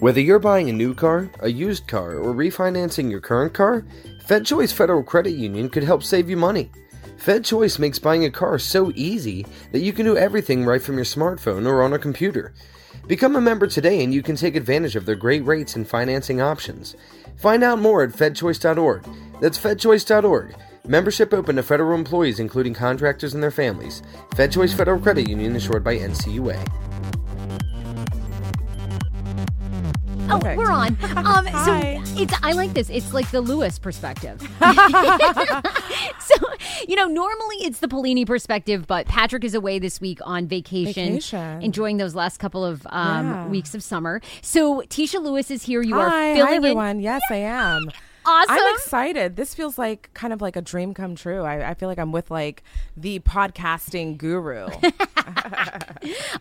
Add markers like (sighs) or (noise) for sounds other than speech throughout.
Whether you're buying a new car, a used car, or refinancing your current car, FedChoice Federal Credit Union could help save you money. FedChoice makes buying a car so easy that you can do everything right from your smartphone or on a computer. Become a member today and you can take advantage of their great rates and financing options. Find out more at fedchoice.org. That's fedchoice.org. Membership open to federal employees, including contractors and their families. FedChoice Federal Credit Union, insured by NCUA. Oh, we're on. (laughs) Um, so it's I like this. It's like the Lewis perspective. (laughs) (laughs) so you know, normally it's the Paolini perspective, but Patrick is away this week on vacation, Vacation. enjoying those last couple of um, Yeah. weeks of summer. So Tisha Lewis is here. You Hi, are hi filling in. everyone. Yes, I am. Awesome. I'm excited. This feels like kind of like a dream come true. I, I feel like I'm with like the podcasting guru. (laughs)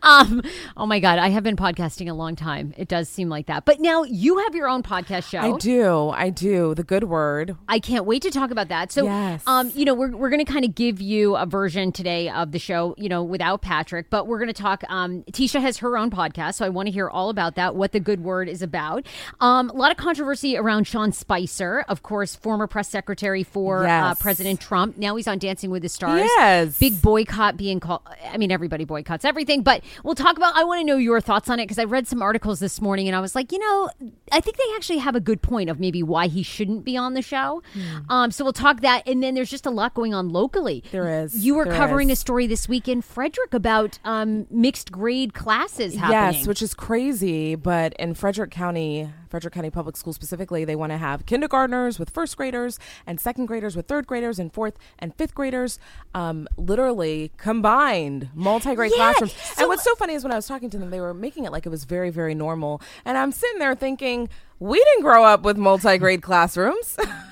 Um, oh my God, I have been podcasting a long time. It does seem like that. But now you have your own podcast show. I do. I do. The good word. I can't wait to talk about that. So, Yes. um, you know, we're, we're going to kind of give you a version today of the show, you know, without Patrick, but we're going to talk. Um, Tisha has her own podcast, so I want to hear all about that, what the good word is about. Um, a lot of controversy around Sean Spicer, of course, former press secretary for uh, President Trump. Now he's on Dancing with the Stars. Yes. Big boycott being called. I mean, everybody boycotts everything, but we'll talk about. I want to know your thoughts on it because I read some articles this morning and I was like, you know, I think they actually have a good point of maybe why he shouldn't be on the show. Um, so we'll talk that, and then there's just a lot going on locally. There is. You were There covering is. a story this week in Frederick about um, mixed grade classes happening. Yes, which is crazy. But in Frederick County, Frederick County Public Schools specifically, they want to have kindergartners with first graders and second graders with third graders and fourth and fifth graders, um, literally combined multi-grade Yeah, classrooms. so- and what's so funny is when I was talking to them, they were making it like it was very, very normal. And I'm sitting there thinking, we didn't grow up with multi-grade classrooms (laughs)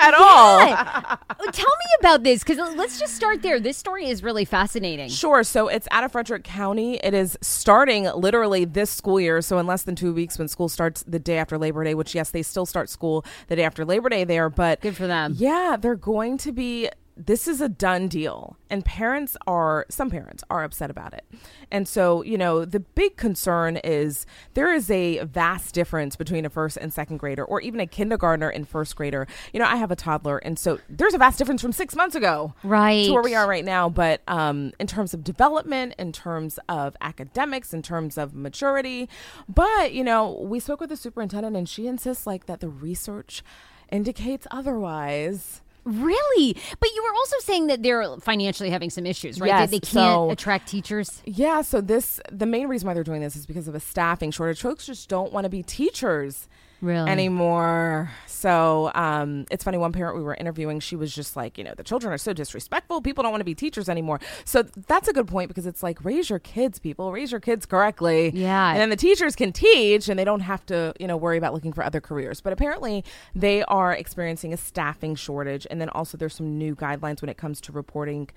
at all. Oh, tell me about this because let's just start there. This story is really fascinating. Sure. So it's out of Frederick County. It is starting literally this school year. So in less than two weeks, when school starts the day after Labor Day, which yes, they still start school the day after Labor Day there, but Good for them. Yeah, they're going to be. This is a done deal, and parents are some parents are upset about it, and so you know the big concern is there is a vast difference between a first and second grader, or even a kindergartner and first grader. You know, I have a toddler, and so there's a vast difference from six months ago, Right. to where we are right now. But um, in terms of development, in terms of academics, in terms of maturity, but you know, we spoke with the superintendent, and she insists like that the research indicates otherwise. Really? But you were also saying that they're financially having some issues, right? Yes, That they can't so- attract teachers. Yeah, so this the main reason why they're doing this is because of a staffing shortage. Folks just don't want to be teachers Really? anymore. So um, it's funny. One parent we were interviewing, she was just like, you know, the children are so disrespectful. People don't want to be teachers anymore. So that's a good point because it's like raise your kids, people, raise your kids correctly. Yeah. and then the teachers can teach, and they don't have to, you know, worry about looking for other careers. But apparently, they are experiencing a staffing shortage, and then also there's some new guidelines when it comes to reporting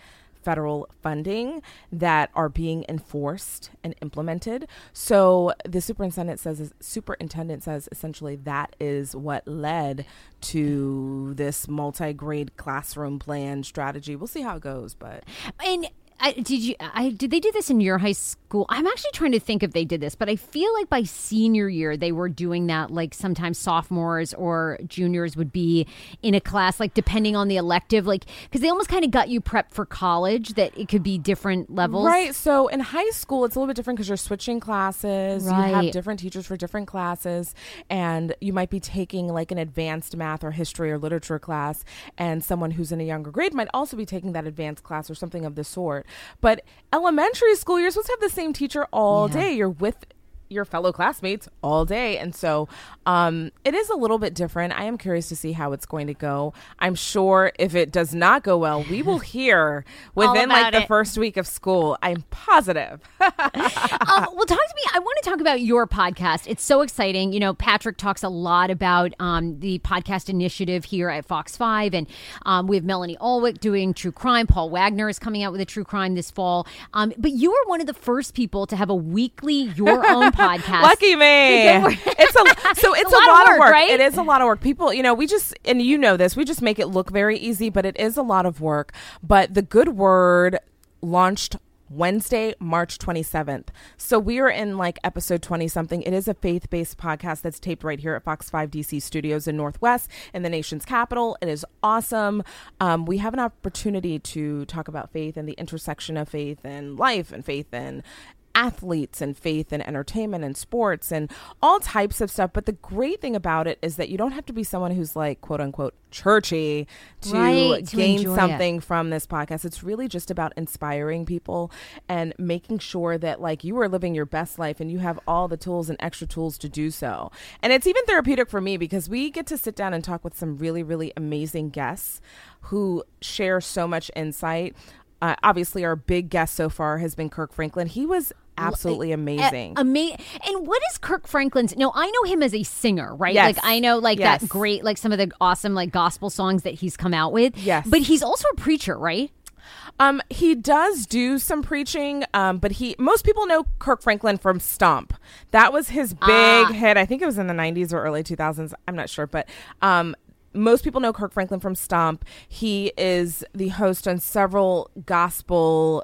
federal funding that are being enforced and implemented. So the superintendent says superintendent says essentially that is what led to this multi-grade classroom plan strategy. We'll see how it goes, but And I, did you? I did they do this in your high school? I'm actually trying to think if they did this, but I feel like by senior year they were doing that. Like sometimes sophomores or juniors would be in a class, like depending on the elective, like because they almost kind of got you prepped for college. That it could be different levels, Right. So in high school, it's a little bit different because you're switching classes. You have different teachers for different classes, and you might be taking like an advanced math or history or literature class, and someone who's in a younger grade might also be taking that advanced class or something of the sort. But elementary school, you're supposed to have the same teacher all Yeah. day. You're with your fellow classmates all day. And so um, it is a little bit different. I am curious to see how it's going to go. I'm sure if it does not go well, we will (laughs) hear within like the it. first week of school. I'm positive. (laughs) um, well, talk to me. I want to talk about your podcast. It's so exciting. You know, Patrick talks a lot about um, the podcast initiative here at Fox 5. And um, we have Melanie Alnwick doing true crime. Paul Wagner is coming out with a true crime this fall. Um, but you were one of the first people to have a weekly, your own podcast. (laughs) Lucky me. It's a so (laughs) it's a a, lot of lot, work, of work. right? It is a lot of work. People, you know, we just and you know this. We just make it look very easy, but it is a lot of work. But the good word launched Wednesday, March 27th. So we are in like episode 20 something. It is a faith based podcast that's taped right here at Fox 5 DC studios in Northwest in the nation's capital. It is awesome. Um, we have an opportunity to talk about faith and the intersection of faith and life and faith and athletes and faith and entertainment and sports and all types of stuff. But the great thing about it is that you don't have to be someone who's like quote unquote churchy to Right, to gain it. something from this podcast. It's really just about inspiring people and making sure that like you are living your best life and you have all the tools and extra tools to do so. And it's even therapeutic for me because we get to sit down and talk with some really, really amazing guests who share so much insight. Uh, obviously, our big guest so far has been Kirk Franklin. He was absolutely amazing. Ama- and what is Kirk Franklin's? No, I know him as a singer, right? Yes. Like I know like Yes. that great, like some of the awesome like gospel songs that he's come out with. Yes. but he's also a preacher, right? Um, he does do some preaching, um, but he most people know Kirk Franklin from Stomp. That was his big Ah. hit. I think it was in the '90s or early 2000s. I'm not sure, but um, most people know Kirk Franklin from Stomp. He is the host on several gospel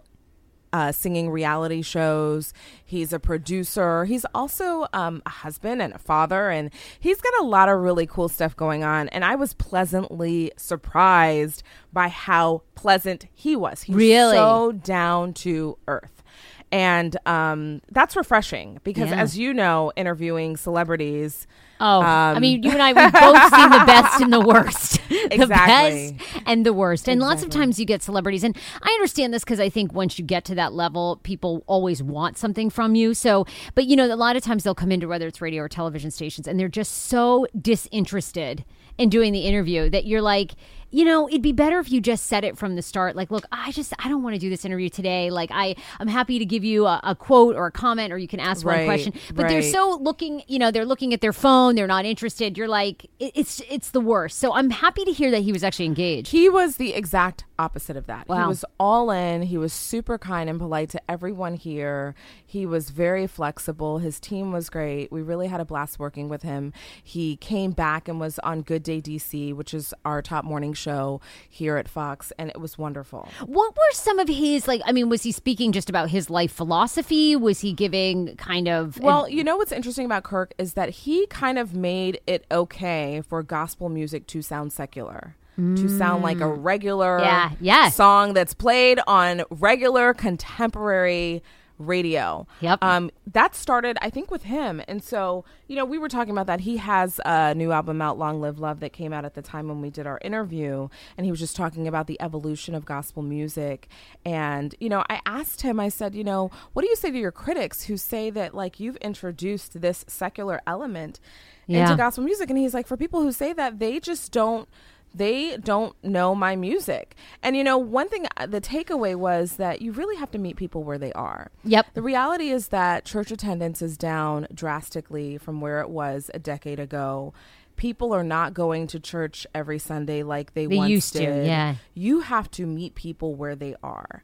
uh, singing reality shows. He's a producer. He's also um, a husband and a father, and he's got a lot of really cool stuff going on. And I was pleasantly surprised by how pleasant he was. He's Really? so down to earth. And um, that's refreshing because, Yeah. as you know, interviewing celebrities, Oh, I Um, mean, you and I we've both seen the best and the worst, (laughs) the Exactly. best and the worst, and lots of times you get celebrities, and I understand this because I think once you get to that level, people always want something from you. So, but you know, a lot of times they'll come into whether it's radio or television stations, and they're just so disinterested in doing the interview that you're like. You know, it'd be better if you just said it from the start. Like, look, I just I don't want to do this interview today. Like, I I'm happy to give you a, a quote or a comment, or you can ask one question. But they're so looking you know they're looking at their phone they're not interested you're like it, it's it's the worst so i'm happy to hear that he was actually engaged He was the exact opposite of that. He was all in. He was super kind and polite to everyone here. He was very flexible. His team was great. We really had a blast working with him. He came back and was on Good Day DC, which is our top morning show here at Fox, and it was wonderful. what were some of his like i mean was he speaking just about his life philosophy was he giving kind of Well, you know what's interesting about Kirk is that he kind of made it okay for gospel music to sound secular. To sound like a regular Mm. Yeah, yes. song that's played on regular contemporary radio. Yep. Um, that started, I think, with him. And so, you know, we were talking about that. He has a new album out, Long Live Love, that came out at the time when we did our interview. And he was just talking about the evolution of gospel music. And, you know, I asked him, I said, you know, what do you say to your critics who say that, like, you've introduced this secular element Yeah. into gospel music? And he's like, for people who say that, they just don't they don't know my music. And you know, one thing uh, the takeaway was that you really have to meet people where they are. Yep. The reality is that church attendance is down drastically from where it was a decade ago. People are not going to church every Sunday like they, They once used to, yeah. You have to meet people where they are,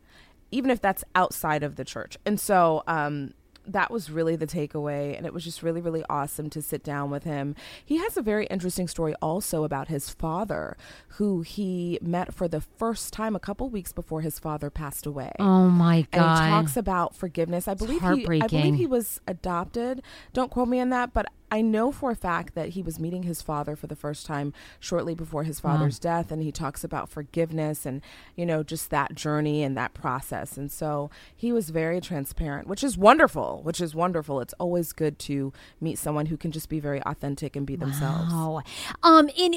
even if that's outside of the church. And so, um, that was really the takeaway and it was just really really awesome to sit down with him he has a very interesting story also about his father who he met for the first time a couple weeks before his father passed away oh my God. and he talks about forgiveness. I believe he, I believe he was adopted. Don't quote me on that, but I know for a fact that he was meeting his father for the first time shortly before his father's death, and he talks about forgiveness and you know just that journey and that process. And so he was very transparent, which is wonderful. Which is wonderful. It's always good to meet someone who can just be very authentic and be themselves. Oh, um, and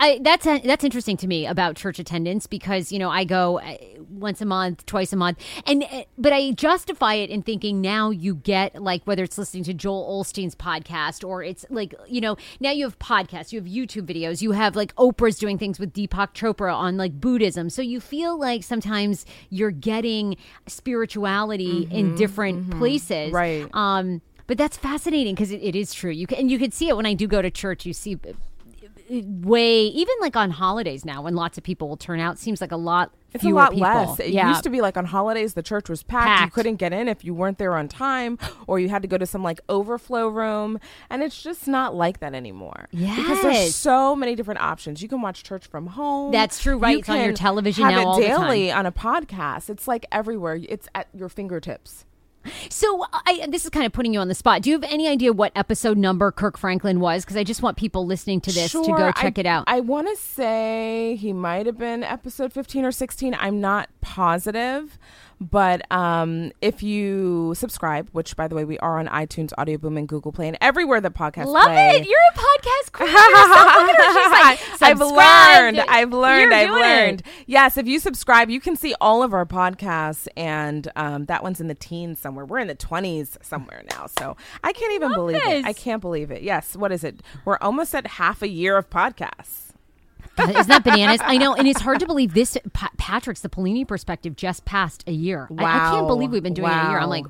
I, that's that's interesting to me about church attendance because you know I go uh, once a month, twice a month, and uh, but I justify it in thinking now you get like whether it's listening to Joel Olstein's podcast or it's like you know now you have podcasts, you have YouTube videos, you have like Oprah's doing things with Deepak Chopra on like Buddhism, so you feel like sometimes you're getting spirituality in different places, Right. um, but that's fascinating because it, it is true. You can and you can see it when I do go to church. You see way even like on holidays now when lots of people will turn out seems like a lot It's a fewer lot people. less. It yeah. used to be like on holidays, the church was packed. You couldn't get in if you weren't there on time, or you had to go to some like overflow room. And it's just not like that anymore. Yeah. Because there's so many different options. You can watch church from home. That's true, right? You It's on your television have now it daily on a podcast. It's like everywhere. It's at your fingertips. So I, this is kind of putting you on the spot. Do you have any idea what episode number Kirk Franklin was? Because I just want people listening to this to go check I, it out. I want to say he might have been episode 15 or 16. I'm not positive. But um, if you subscribe, which by the way, we are on iTunes, Audio Boom, and Google Play, and everywhere the podcast Love play. it. You're a podcast queen. Look at her. She's like, (laughs) I've learned. I've learned. You're I've learned. it. Yes, if you subscribe, you can see all of our podcasts, and um, that one's in the teens somewhere. We're in the twenties somewhere now, so I can't even Love believe this. it. I can't believe it. Yes, what is it? We're almost at half a year of podcasts. Isn't that bananas? I know, and it's hard to believe this. Pa- Patrick's the Paolini perspective just passed a year. I, I can't believe we've been doing it a year. I'm like?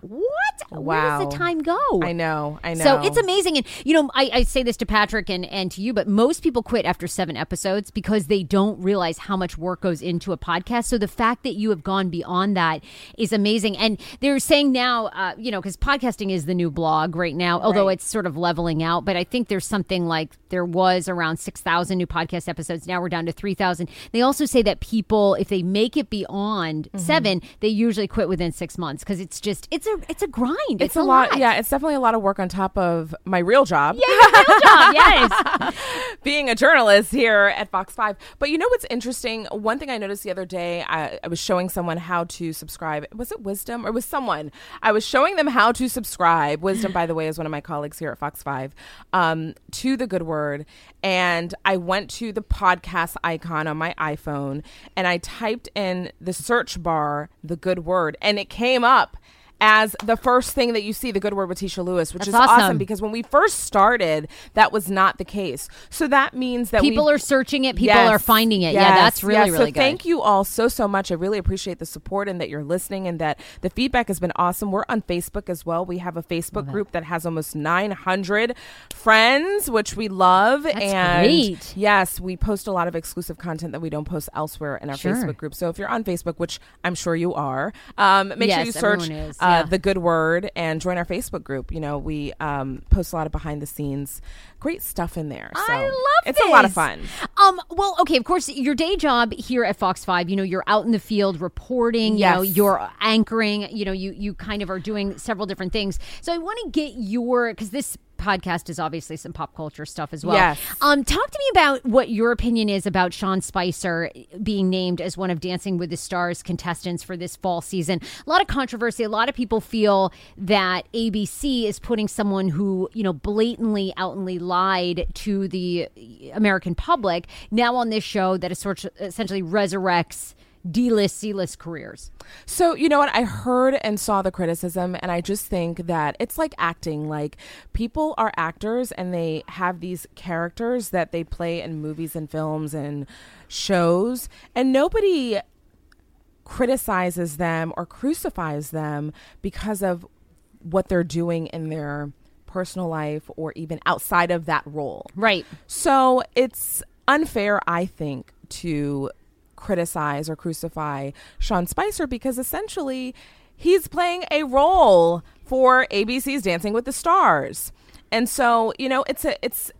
Where Wow. does the time go? I know. I know. So it's amazing. And, you know, I, I say this to Patrick and, and to you, but most people quit after seven episodes because they don't realize how much work goes into a podcast. So the fact that you have gone beyond that is amazing. And they're saying now, uh, you know, because podcasting is the new blog right now, although Right. it's sort of leveling out. But I think there's something like there was around 6,000 new podcast episodes. Now we're down to 3,000. They also say that people, if they make it beyond Mm-hmm. seven, they usually quit within six months because it's just, it's a, it's a grind. It's, It's, a lot. Yeah, it's definitely a lot of work on top of my real job. Yeah, real job. (laughs) Yes. (laughs) being a journalist here at Fox 5. But you know what's interesting? One thing I noticed the other day, I, I was showing someone how to subscribe. Was it Wisdom or was someone? I was showing them how to subscribe. Wisdom, by the way, is one of my colleagues here at Fox 5 um, to the Good Word. And I went to the podcast icon on my iPhone and I typed in the search bar, the Good Word, and it came up. As the first thing that you see, the good word with Tisha Lewis, which That's is awesome. awesome because when we first started, that was not the case. So that means that people we, are searching it. People Yes, are finding it. Yeah that's really yes. really so good. thank you all so so much. I really appreciate the support and that you're listening and that the feedback has been awesome. We're on facebook as well. We have a facebook group that has almost 900 friends which we love. And great. yes we post a lot of exclusive content that we don't post elsewhere in our Sure. facebook group. So if you're on facebook which i'm sure you are um, make sure you search uh, yeah. the good word and join our facebook group you know we um, post a lot of behind the scenes great stuff in there so I love it's a lot of fun Um, well, okay, of course, your day job here at Fox 5, you know, you're out in the field reporting, you know, Yes. you're anchoring, you know, you, you kind of are doing several different things. So I want to get your, because this podcast is obviously some pop culture stuff as well. Yes. Um, talk to me about what your opinion is about Sean Spicer being named as one of Dancing with the Stars contestants for this fall season. A lot of controversy. A lot of people feel that ABC is putting someone who, you know, blatantly, outly lied to the American public now on this show that is sort of essentially resurrects D-list, C-list careers. So, you know what? I heard and saw the criticism, and I just think that it's like acting. Like, people are actors and they have these characters that they play in movies and films and shows, and nobody criticizes them or crucifies them because of what they're doing in their personal life or even outside of that role. Right. So it's unfair, I think, to criticize or crucify Sean Spicer because essentially he's playing a role for ABC's Dancing with the Stars. And so, you know, it's a it's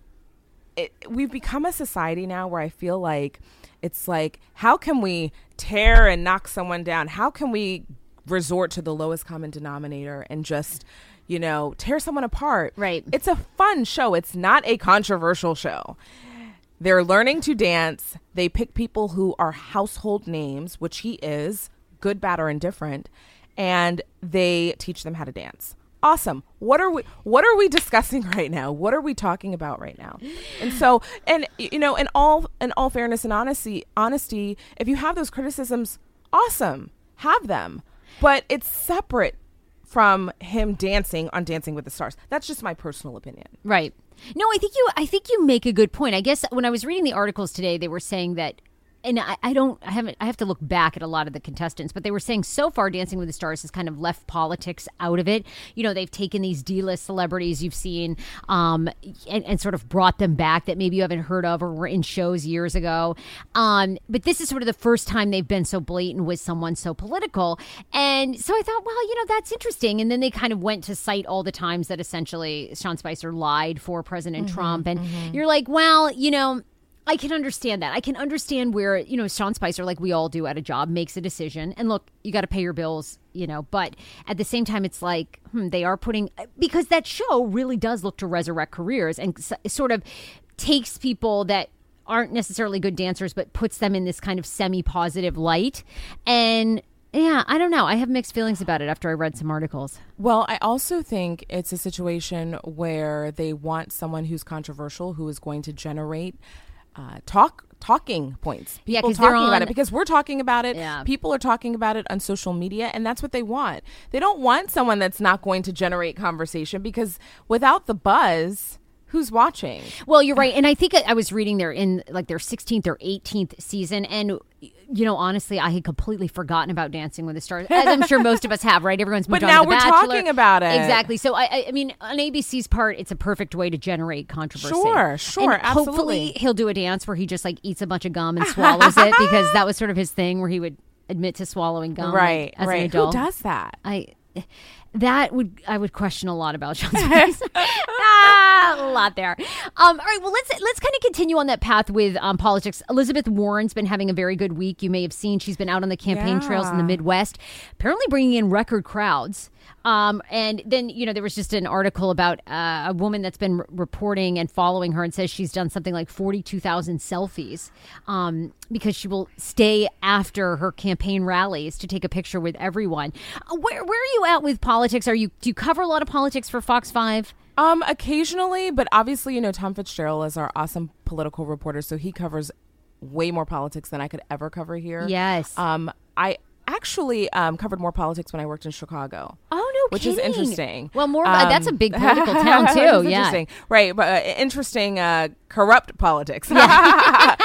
it, we've become a society now where I feel like it's like how can we tear and knock someone down? How can we resort to the lowest common denominator and just you know tear someone apart? Right. It's a fun show. It's not a controversial show. They're learning to dance. They pick people who are household names, which he is, good, bad, or indifferent, and they teach them how to dance. Awesome. What are we what are we discussing (laughs) right now? What are we talking about right now? And so and you know, in all in all fairness and honesty honesty, if you have those criticisms, awesome. Have them. But it's separate from him dancing on Dancing with the Stars. That's just my personal opinion. Right. No, I think you I think you make a good point. I guess when I was reading the articles today, they were saying that and I, I don't I haven't I have to look back at a lot of the contestants, but they were saying so far Dancing with the Stars has kind of left politics out of it. You know, they've taken these D list celebrities you've seen um, and, and, sort of brought them back that maybe you haven't heard of or were in shows years ago. Um, but this is sort of the first time they've been so blatant with someone so political. And so I thought, well, you know, that's interesting. And then they kind of went to cite all the times that essentially Sean Spicer lied for President mm-hmm, Trump. And mm-hmm. you're like, well, you know, I can understand that. I can understand where, you know, Sean Spicer, like we all do at a job, makes a decision. And look, you got to pay your bills, you know, but at the same time, it's like, hmm, they are putting, because that show really does look to resurrect careers and sort of takes people that aren't necessarily good dancers, but puts them in this kind of semi positive light. And yeah, I don't know. I have mixed feelings about it after I read some articles. Well, I also think it's a situation where they want someone who's controversial, who is going to generate uh, talk talking points. People yeah, talking on, about it because we're talking about it. Yeah. People are talking about it on social media, and that's what they want. They don't want someone that's not going to generate conversation because without the buzz, who's watching? Well, you're right, and I think I was reading there in like their 16th or 18th season, and you know, honestly, I had completely forgotten about Dancing with the Stars, as I'm sure most of us have, right? Everyone's moved but now we're Bachelor. talking about it exactly. So I, I mean, on ABC's part, it's a perfect way to generate controversy. Sure, sure, and absolutely. Hopefully, he'll do a dance where he just like eats a bunch of gum and swallows it because that was sort of his thing, where he would admit to swallowing gum, right? As right. An adult. Who does that? I that would I would question a lot about Sean Spicer. (laughs) ah, a lot there. Um, all right, well let's let's kind of continue on that path with um, politics. Elizabeth Warren's been having a very good week. You may have seen she's been out on the campaign yeah. trails in the Midwest, apparently bringing in record crowds. Um, and then, you know, there was just an article about uh, a woman that's been r- reporting and following her and says she's done something like 42,000 selfies um, because she will stay after her campaign rallies to take a picture with everyone. Uh, where, where are you at with politics? Are you do you cover a lot of politics for Fox 5? Um, occasionally, but obviously, you know, Tom Fitzgerald is our awesome political reporter, so he covers way more politics than I could ever cover here. Yes. Um, I actually um, covered more politics when I worked in Chicago. Oh no, which kidding. is interesting. Well, more um, that's a big political (laughs) town too. yeah, right. But uh, interesting, uh, corrupt politics. Yeah. (laughs)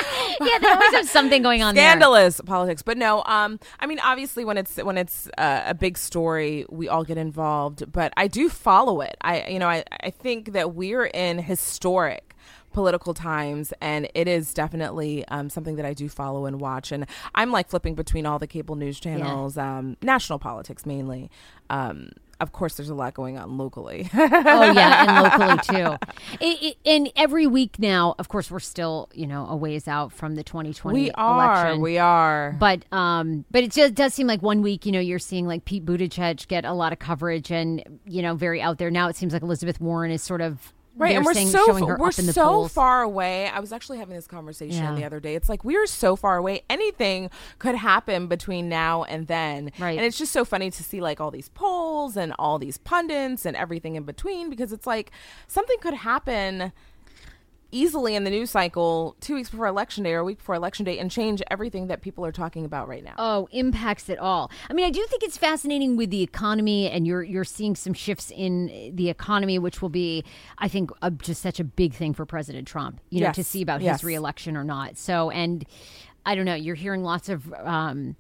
yeah, they always have something going on. Scandalous there. politics, but no. Um, I mean, obviously, when it's when it's uh, a big story, we all get involved. But I do follow it. I, you know, I I think that we're in historic political times, and it is definitely um, something that I do follow and watch. And I'm like flipping between all the cable news channels, yeah. um, national politics mainly. Um, of course, there's a lot going on locally. oh yeah, and locally (laughs) too. It, it, and every week now, of course, we're still you know a ways out from the 2020 we are, election. We are. But um, but it just does seem like one week, you know, you're seeing like Pete Buttigieg get a lot of coverage and you know very out there. Now it seems like Elizabeth Warren is sort of Right, and we're saying, so we're so far away. I was actually having this conversation yeah. the other day. It's like we are so far away. Anything could happen between now and then. Right, and it's just so funny to see like all these polls and all these pundits and everything in between because it's like something could happen easily in the news cycle two weeks before election day or a week before election day and change everything that people are talking about right now. Oh, impacts it all. I mean, I do think it's fascinating with the economy, and you're you're seeing some shifts in the economy, which will be, I think, just such a big thing for President Trump. You know, yes. to see about yes. his reelection or not. So, and I don't know. You're hearing lots of. Um,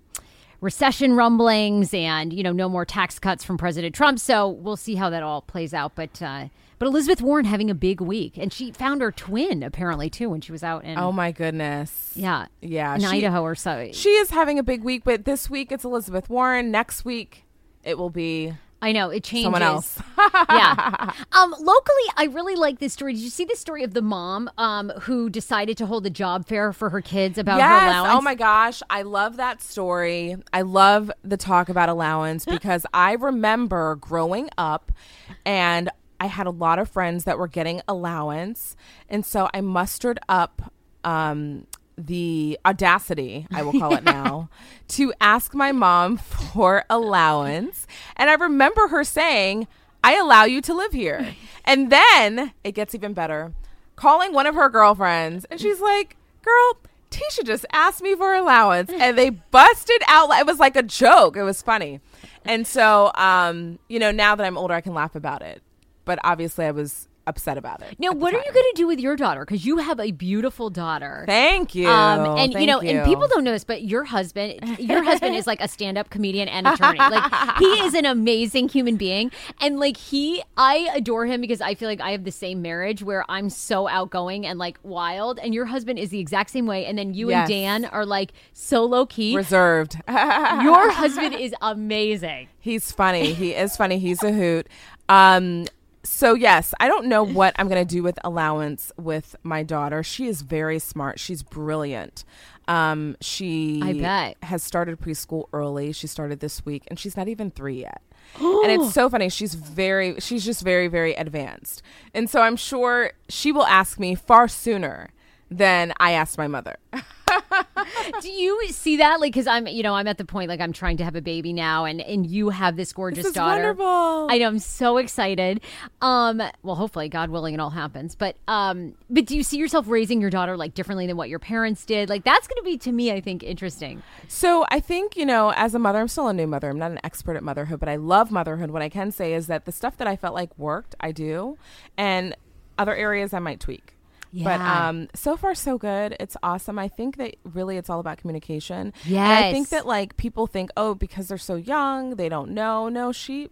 recession rumblings and you know no more tax cuts from president trump so we'll see how that all plays out but uh, but Elizabeth Warren having a big week, and she found her twin apparently too when she was out in. Oh my goodness! Yeah, yeah, in she, Idaho or so. She is having a big week, but this week it's Elizabeth Warren. Next week it will be I know it changes. Someone else. yeah. (laughs) Um, locally, I really like this story. Did you see the story of the mom um, who decided to hold a job fair for her kids about yes. her allowance? Oh my gosh, I love that story. I love the talk about allowance (gasps) because I remember growing up and I had a lot of friends that were getting allowance, and so I mustered up um, the audacity, I will call it (laughs) now, to ask my mom (laughs) for allowance. And I remember her saying, I allow you to live here. (laughs) And then it gets even better. Calling one of her girlfriends, and she's like, Girl, Tisha just asked me for allowance. And they busted out. It was like a joke. It was funny. And so, um, you know, now that I'm older, I can laugh about it but obviously I was upset about it. Now, what are you going to do with your daughter? Because you have a beautiful daughter. Thank you. Um, and you Thank know, and people don't know this, but your husband, your husband is like a stand-up comedian and attorney. Like he is an amazing human being, and like he, I adore him because I feel like I have the same marriage where I'm so outgoing and like wild, and your husband is the exact same way. And then you Yes. and Dan are like so low key. reserved. (laughs) Your husband is amazing. He's funny. He is funny. He's a hoot. Um, so yes, I don't know what I'm going to do with allowance with my daughter. She is very smart. She's brilliant. Um, she I bet. has started preschool early. She started this week, and she's not even three yet. (gasps) and it's so funny. She's very, she's just very, very advanced. And so I'm sure she will ask me far sooner than I asked my mother. (laughs) Do you see that? Like, because I'm, you know, I'm at the point like I'm trying to have a baby now, and and you have this gorgeous This is daughter. wonderful. I know. I'm so excited. Um, well, hopefully, God willing, it all happens. But um, but do you see yourself raising your daughter like differently than what your parents did? Like, that's going to be to me, I think, interesting. So I think, you know, as a mother, I'm still a new mother. I'm not an expert at motherhood, but I love motherhood. What I can say is that the stuff that I felt like worked, I do. And other areas I might tweak. But um, so far, so good. It's awesome. I think that really it's all about communication. Yeah. I think that like people think, oh, because they're so young, they don't know. No, she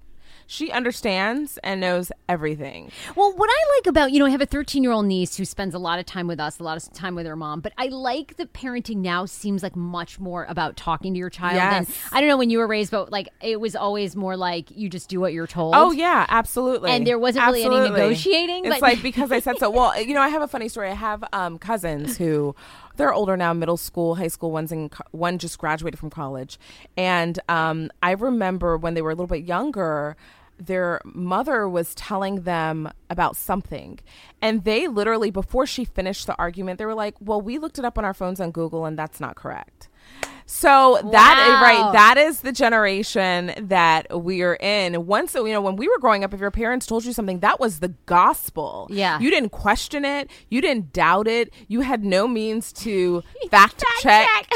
she understands and knows everything. Well, what I like about, you know, I have a 13 year old niece who spends a lot of time with us, a lot of time with her mom, but I like that parenting now seems like much more about talking to your child than, Yes. I don't know when you were raised, but like it was always more like you just do what you're told. Oh yeah, absolutely. And there wasn't really any Absolutely. negotiating, It's but- like because I said so. Well, you know, I have a funny story. I have um, cousins who they're older now, middle school, high school. One's co- one just graduated from college, and um, I remember when they were a little bit younger. Their mother was telling them about something, and they literally, before she finished the argument, they were like, "Well, we looked it up on our phones on Google, and that's not correct." So that Wow. right, that is the generation that we're in. Once you know, when we were growing up, if your parents told you something, that was the gospel. Yeah. you didn't question it, you didn't doubt it, you had no means to (laughs) fact, check.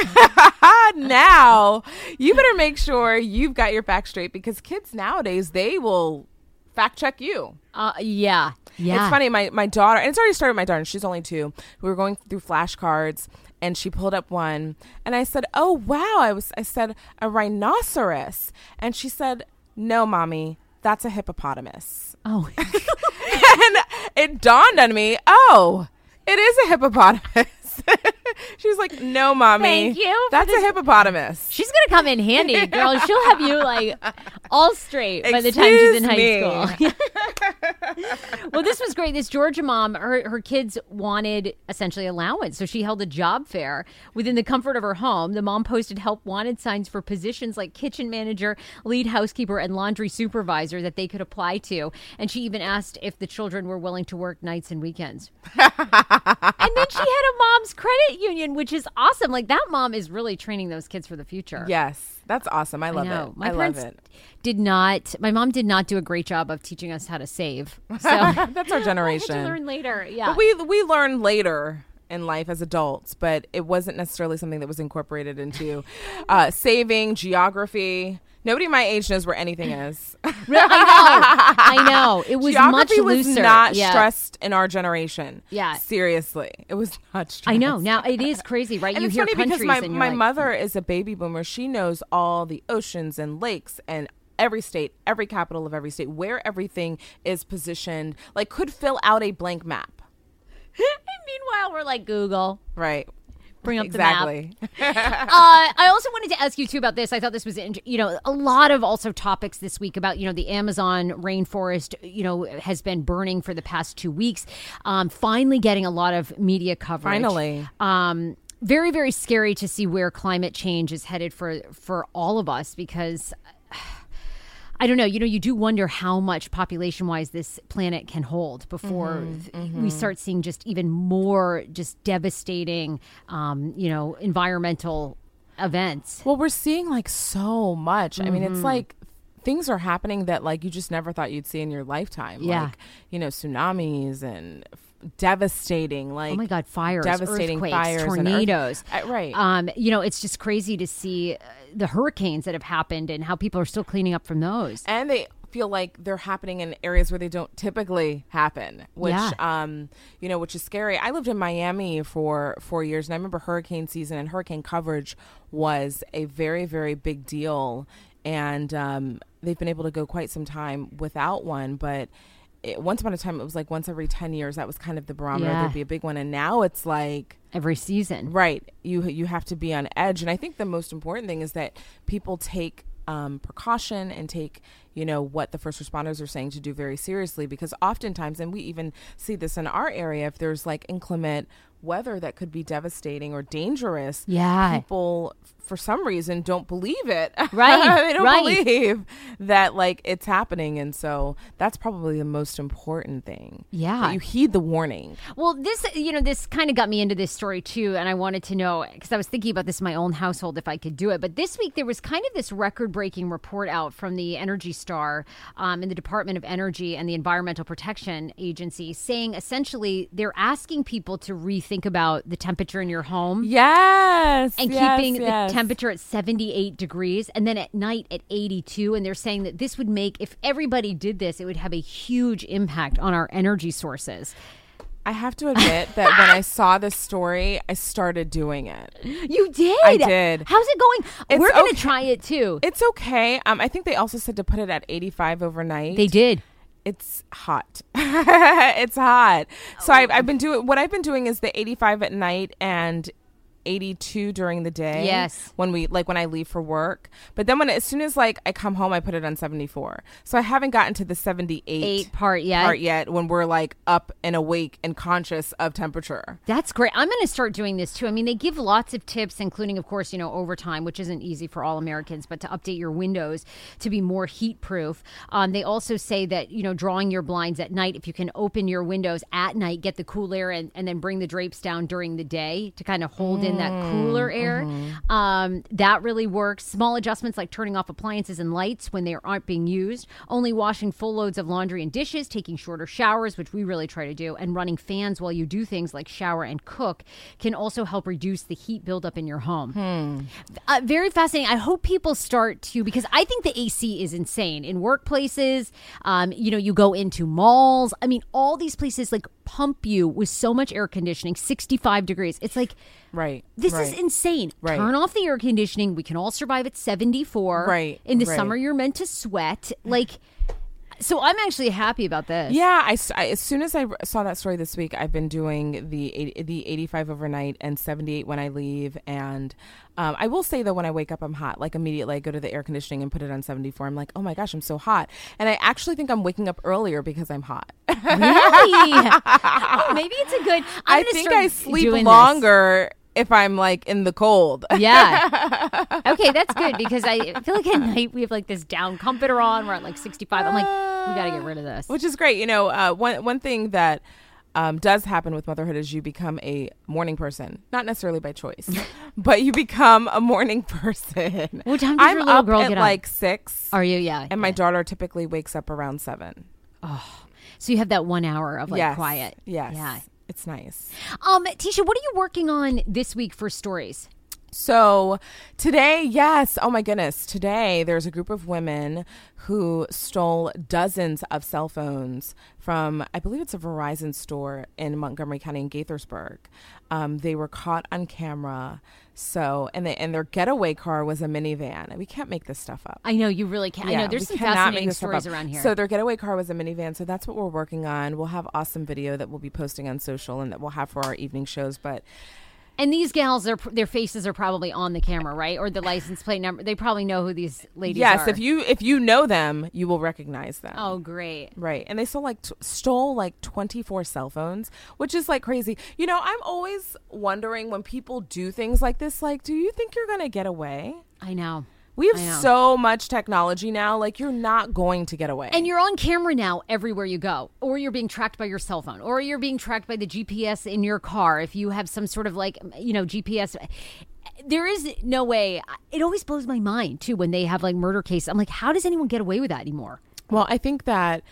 (laughs) now you better make sure you've got your facts straight because kids nowadays they will fact check you. Uh, yeah. Yeah. It's funny. My my daughter, and it's already started. with My daughter, she's only two. We were going through flashcards, and she pulled up one, and I said, "Oh wow!" I was. I said a rhinoceros, and she said, "No, mommy, that's a hippopotamus." Oh, (laughs) and it dawned on me, oh, it is a hippopotamus. (laughs) (laughs) She's like, "No, mommy, Thank you That's a hippopotamus." she's going to come in handy, girl. (laughs) She'll have you like all straight by the time she's in high Excuse school. (laughs) well, this was great. This Georgia mom, her, her kids wanted essentially allowance. So she held a job fair within the comfort of her home. The mom posted help wanted signs for positions like kitchen manager, lead housekeeper, and laundry supervisor that they could apply to. And she even asked if the children were willing to work nights and weekends. and then she had a mom's credit union, which is awesome. Like that mom is really training those kids for the future. Yes, that's awesome. I love know. it. My I love parents it. did not. My mom did not do a great job of teaching us how to save. (laughs) So That's our (laughs) generation. to learn later. Yeah. But we we learn later in life as adults, but it wasn't necessarily something that was incorporated into uh, saving, geography. Nobody my age knows where anything is. (laughs) Really? I know. I know. It was much geography was not yeah. stressed in our generation. Yeah. seriously, it was not. Stressed. I know. Now it is crazy, right? And you it's hear funny countries because my, and my like, mother is a baby boomer. She knows all the oceans and lakes and every state, every capital of every state, where everything is positioned. Like could fill out a blank map. (laughs) Meanwhile, we're like Google. Right. Bring up the map. (laughs) uh, I also wanted to ask you too about this. I thought this was, you know, a lot of also topics this week about, you know, the Amazon rainforest, you know, has been burning for the past two weeks. Um, finally getting a lot of media coverage. Finally. Um, very, very scary to see where climate change is headed for for all of us because. I don't know. You know, you do wonder how much population wise this planet can hold before th- we start seeing just even more just devastating, um, you know, environmental events. Well, we're seeing like so much. I mean, it's Mm-hmm. like things are happening that like you just never thought you'd see in your lifetime. Yeah. Like, you know, tsunamis and devastating like Oh my God, fires, devastating earthquakes, fires and earth- tornadoes. Uh, right. Um, you know, it's just crazy to see uh, the hurricanes that have happened and how people are still cleaning up from those. and they feel like they're happening in areas where they don't typically happen, which Yeah. um, you know, which is scary. I lived in Miami for four years, and I remember hurricane season and hurricane coverage was a very, very big deal. And um, they've been able to go quite some time without one, but. It, once upon a time, it was like once every ten years. That was kind of the barometer. Yeah. There'd be a big one, and now it's like Every season. Right. You you have to be on edge, and I think the most important thing is that people take um, precaution and take you know what the first responders are saying to do very seriously because oftentimes, and we even see this in our area, if there's like inclement weather that could be devastating or dangerous, Yeah. people for some reason don't believe it. (laughs) Right, they don't right. believe that like it's happening, and so that's probably the most important thing. Yeah. you heed the warning. Well, this, you know, this kind of got me into this story too. And I wanted to know because I was thinking about this in my own household if I could do it. But this week there was kind of this record breaking report out from the Energy Star um, in the Department of Energy and the Environmental Protection Agency saying essentially they're asking people to rethink about the temperature in your home. Yes, and yes, keeping yes. the temperature at 78 degrees and then at night at 82 and they're saying that this would make if everybody did this it would have a huge impact on our energy sources I have to admit that when I saw this story, I started doing it. you did I did. how's it going It's we're gonna okay. try it too It's okay. Um, I think they also said to put it at 85 overnight. they did It's hot. (laughs) it's hot. So oh, I've, I've been doing what I've been doing is the 85 at night and 82 during the day. Yes. When we like when I leave for work. But then when as soon as like I come home, I put it on 74. So I haven't gotten to the 78 eight part yet part yet when we're like up and awake and conscious of temperature. That's great. I'm going to start doing this too. I mean, they give lots of tips, including, of course, you know, overtime, which isn't easy for all Americans, but to update your windows to be more heat proof. Um, they also say that, you know, drawing your blinds at night, if you can open your windows at night, get the cool air, and, and then bring the drapes down during the day to kind of hold in that cooler air. Um, that really works. Small adjustments like turning off appliances and lights when they aren't being used, only washing full loads of laundry and dishes, taking shorter showers, which we really try to do, and running fans while you do things like shower and cook can also help reduce the heat buildup in your home. Uh, very fascinating. I hope people start to because I think the AC is insane in workplaces. Um, you know, you go into malls. I mean, all these places like pump you with so much air conditioning, sixty-five degrees. It's like Right. this right. is insane. Right. Turn off the air conditioning. We can all survive at 74. Right, In the right. summer, you're meant to sweat. (sighs) Like, so I'm actually happy about this. Yeah, I, I- as soon as I saw that story this week, I've been doing the 80, the 85 overnight and 78 when I leave. And um, I will say though, when I wake up, I'm hot. Like immediately, I go to the air conditioning and put it on 74. I'm like, oh my gosh, I'm so hot. And I actually think I'm waking up earlier because I'm hot. (laughs) Really? oh, (laughs) maybe it's a good. I'm I think I sleep longer. this. If I'm like in the cold. Yeah. (laughs) okay, that's good because I feel like at night we have like this down comforter on. We're at like 65. I'm like, we got to get rid of this. which is great. You know, uh, one one thing that um, does happen with motherhood is you become a morning person, not necessarily by choice, (laughs) but you become a morning person. What time does I'm your little up girl at get up? like six, Are you? Yeah. and my daughter typically wakes up around seven. Oh, So you have that one hour of like yes, quiet. Yes, Yeah. It's nice. Um, Tisha, what are you working on this week for stories? So today, yes, oh my goodness, today there's a group of women who stole dozens of cell phones from, I believe it's a Verizon store in Montgomery County in Gaithersburg. Um, they were caught on camera. So, and they, and their getaway car was a minivan. We can't make this stuff up. I know you really can't. I know there's some fascinating stories around here. So their getaway car was a minivan. So that's what we're working on. We'll have awesome video that we'll be posting on social and that we'll have for our evening shows. But And these gals, are their faces are probably on the camera, right? Or the license plate number. They probably know who these ladies are. yes, are. if you if you know them, you will recognize them. Oh, great. Right. And they stole like t- stole like 24 cell phones, which is like crazy. You know, I'm always wondering when people do things like this like do you think you're going to get away? I know. We have so much technology now like you're not going to get away. And you're on camera now everywhere you go, or you're being tracked by your cell phone, or you're being tracked by the GPS in your car. If you have some sort of like, you know, GPS, there is no way. It always blows my mind too when they have like murder cases. I'm like, how does anyone get away with that anymore? well, I think that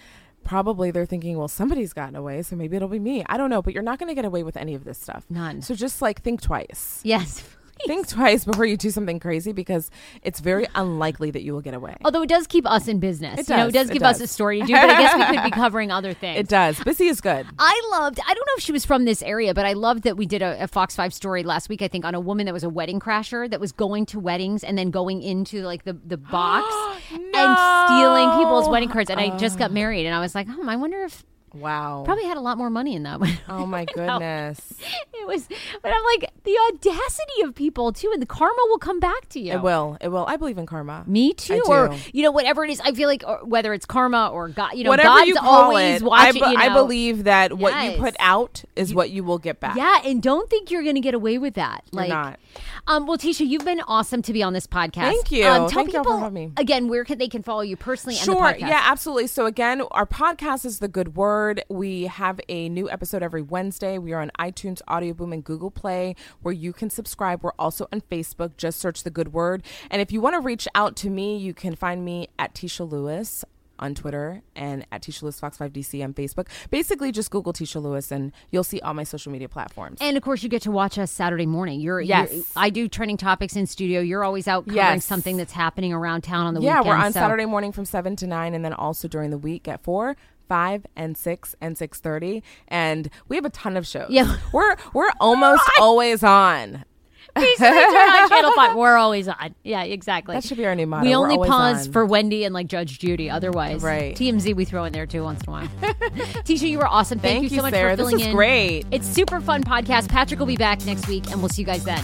probably they're thinking, well, somebody's gotten away, so maybe it'll be me. I don't know, but you're not going to get away with any of this stuff. None. So just like think twice. Yes. (laughs) think twice before you do something crazy because it's very unlikely that you will get away. Although it does keep us in business. It You know, it does, does it give us a story to do, but I guess we could be (laughs) covering other things. It does. Busy is good. I loved, I don't know if she was from this area, but I loved that we did a, a Fox 5 story last week, I think, on a woman that was a wedding crasher that was going to weddings and then going into like the, the box (gasps) and stealing people's wedding cards. And I just got uh. married and I was like, oh, I wonder if Wow. probably had a lot more money in that one. Oh my (laughs) goodness. it was, but I'm like, the audacity of people too, and the karma will come back to you. It will. It will. I believe in karma. Me too, or you know, whatever it is. I feel like or whether it's karma or God, you know, Whatever God's you call always it, I, be- you I believe that what you put out is what you will get back. Yeah, and don't think you're going to get away with that. You're like, not. Um, well, Tisha, you've been awesome to be on this podcast. Thank you. Um, tell Thank people for me. again where can they can follow you personally and the Sure. Yeah, absolutely. So again, our podcast is the good word. We have a new episode every Wednesday. We are on iTunes, Audio Boom, and Google Play, where you can subscribe. We're also on Facebook. Just search the good word. And if you want to reach out to me, you can find me at Tisha Lewis on Twitter and at Tisha Lewis Fox 5 DC on Facebook. Basically, just Google Tisha Lewis and you'll see all my social media platforms. And of course, you get to watch us Saturday morning. You're Yes. you're- I do trending topics in studio. You're always out covering Yes. something that's happening around town on the yeah, weekend. Yeah, we're on so- Saturday morning from seven to nine, and then also during the week at four, five, and six, and six thirty. And we have a ton of shows. Yeah. (laughs) we're we're almost (laughs) always on. Basically, turn on Channel Five. (laughs) We're always on. Yeah, exactly. That should be our new motto. We only pause on. for Wendy and like Judge Judy. Otherwise, Right. TMZ we throw in there too once in a while. Tisha, you were awesome. Thank, Thank you you, so much Sarah. for This filling was in. great. It's super fun podcast. Patrick will be back next week, and we'll see you guys then.